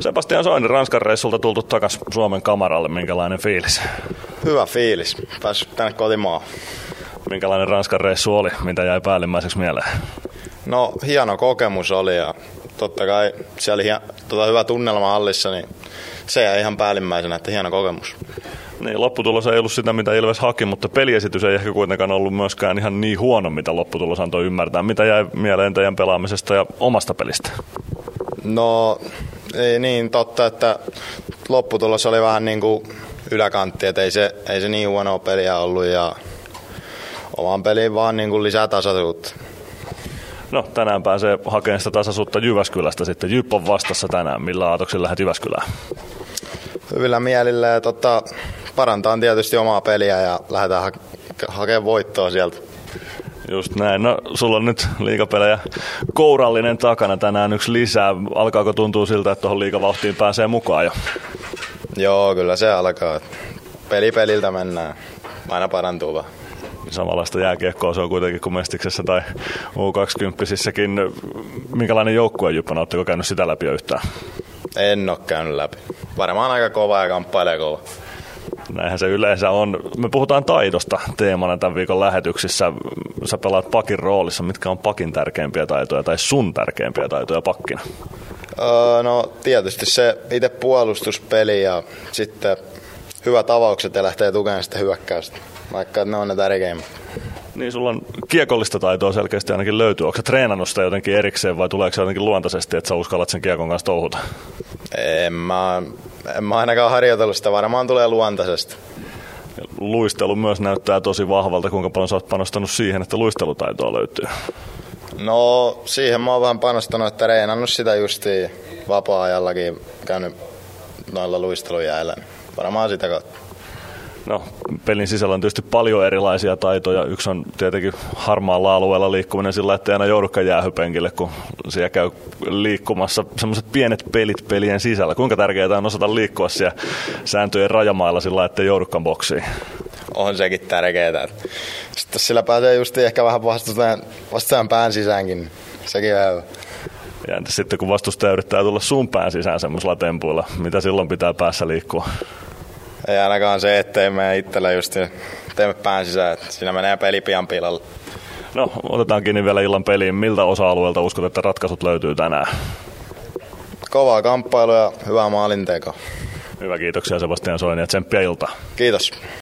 Sebastian Soini, Ranskan reissulta tultu takas Suomen kamaralle. Minkälainen fiilis? Hyvä fiilis. Päässyt tänne kotimaan. Minkälainen Ranskan reissu oli? Mitä jäi päällimmäiseksi mieleen? No, hieno kokemus oli ja totta kai siellä oli tota, hyvä tunnelma hallissa, niin se jäi ihan päällimmäisenä, että hieno kokemus. Niin, lopputulos ei ollut sitä, mitä Ilves haki, mutta peliesitys ei ehkä kuitenkaan ollut myöskään ihan niin huono, mitä lopputulos antoi ymmärtää. Mitä jäi mieleen teidän pelaamisesta ja omasta pelistä? No, ei niin totta, että lopputulos oli vähän niin kuin yläkantti, että ei se, ei se niin huonoa peliä ollut ja oman peliin vaan niin kuin lisää tasaisuutta. No, tänään pääsee hakemaan sitä tasaisuutta Jyväskylästä sitten. Jyp on vastassa tänään. Millä aatoksilla lähdet Jyväskylään? Hyvillä mielillä ja tota, parantaa tietysti omaa peliä ja lähdetään ha- hakemaan voittoa sieltä. Just näin. No, sulla on nyt liikapelejä kourallinen takana tänään yksi lisää. Alkaako tuntua siltä, että tuohon liikavauhtiin pääsee mukaan jo? Joo, kyllä se alkaa. Peli peliltä mennään. Aina parantuu vaan. Samanlaista jääkiekkoa se on kuitenkin kuin Mestiksessä tai U20-sissäkin. Minkälainen joukkue Jyppänä, oletteko käynyt sitä läpi yhtään? En ole käynyt läpi. Varmaan aika kova ja kamppailee kova. Näinhän se yleensä on. Me puhutaan taidosta teemana tämän viikon lähetyksissä. Sä pelaat pakin roolissa. Mitkä on pakin tärkeimpiä taitoja tai sun tärkeimpiä taitoja pakkina? Öö, no tietysti se itse puolustuspeli ja sitten hyvät avaukset ja lähtee tukemaan sitä hyökkäystä. Vaikka ne on ne tärkeimmät. Niin, sulla on kiekollista taitoa selkeästi ainakin löytyy. Onko sä treenannut sitä jotenkin erikseen vai tuleeko se jotenkin luontaisesti, että sä uskallat sen kiekon kanssa touhuta? En mä, en mä ainakaan harjoitellut sitä, varmaan tulee luontaisesti. Luistelu myös näyttää tosi vahvalta. Kuinka paljon sä oot panostanut siihen, että luistelutaitoa löytyy? No siihen mä oon vähän panostanut, että reenannut sitä justiin vapaa-ajallakin, käynyt noilla luistelujäällä. Varmaan sitä kautta. No, pelin sisällä on tietysti paljon erilaisia taitoja. Yksi on tietenkin harmaalla alueella liikkuminen sillä, että ei aina joudukaan jäähypenkille, kun siellä käy liikkumassa semmoiset pienet pelit pelien sisällä. Kuinka tärkeää on osata liikkua siellä sääntöjen rajamailla sillä, että ei joudukaan boksiin? On sekin tärkeää. Sitten sillä pääsee just ehkä vähän vastustajan, vastustajan pään sisäänkin. Sekin on hyvä. Ja sitten kun vastustaja yrittää tulla sun pään sisään semmoisella tempuilla, mitä silloin pitää päässä liikkua? Ei ainakaan se, ettei me itsellä just teemme pään sisään, että siinä menee peli pian pilalle. No, otetaan kiinni vielä illan peliin. Miltä osa-alueelta uskot, että ratkaisut löytyy tänään? Kovaa kamppailu ja hyvää maalinteko. Hyvä, kiitoksia Sebastian Soini ja tsemppiä iltaa. Kiitos.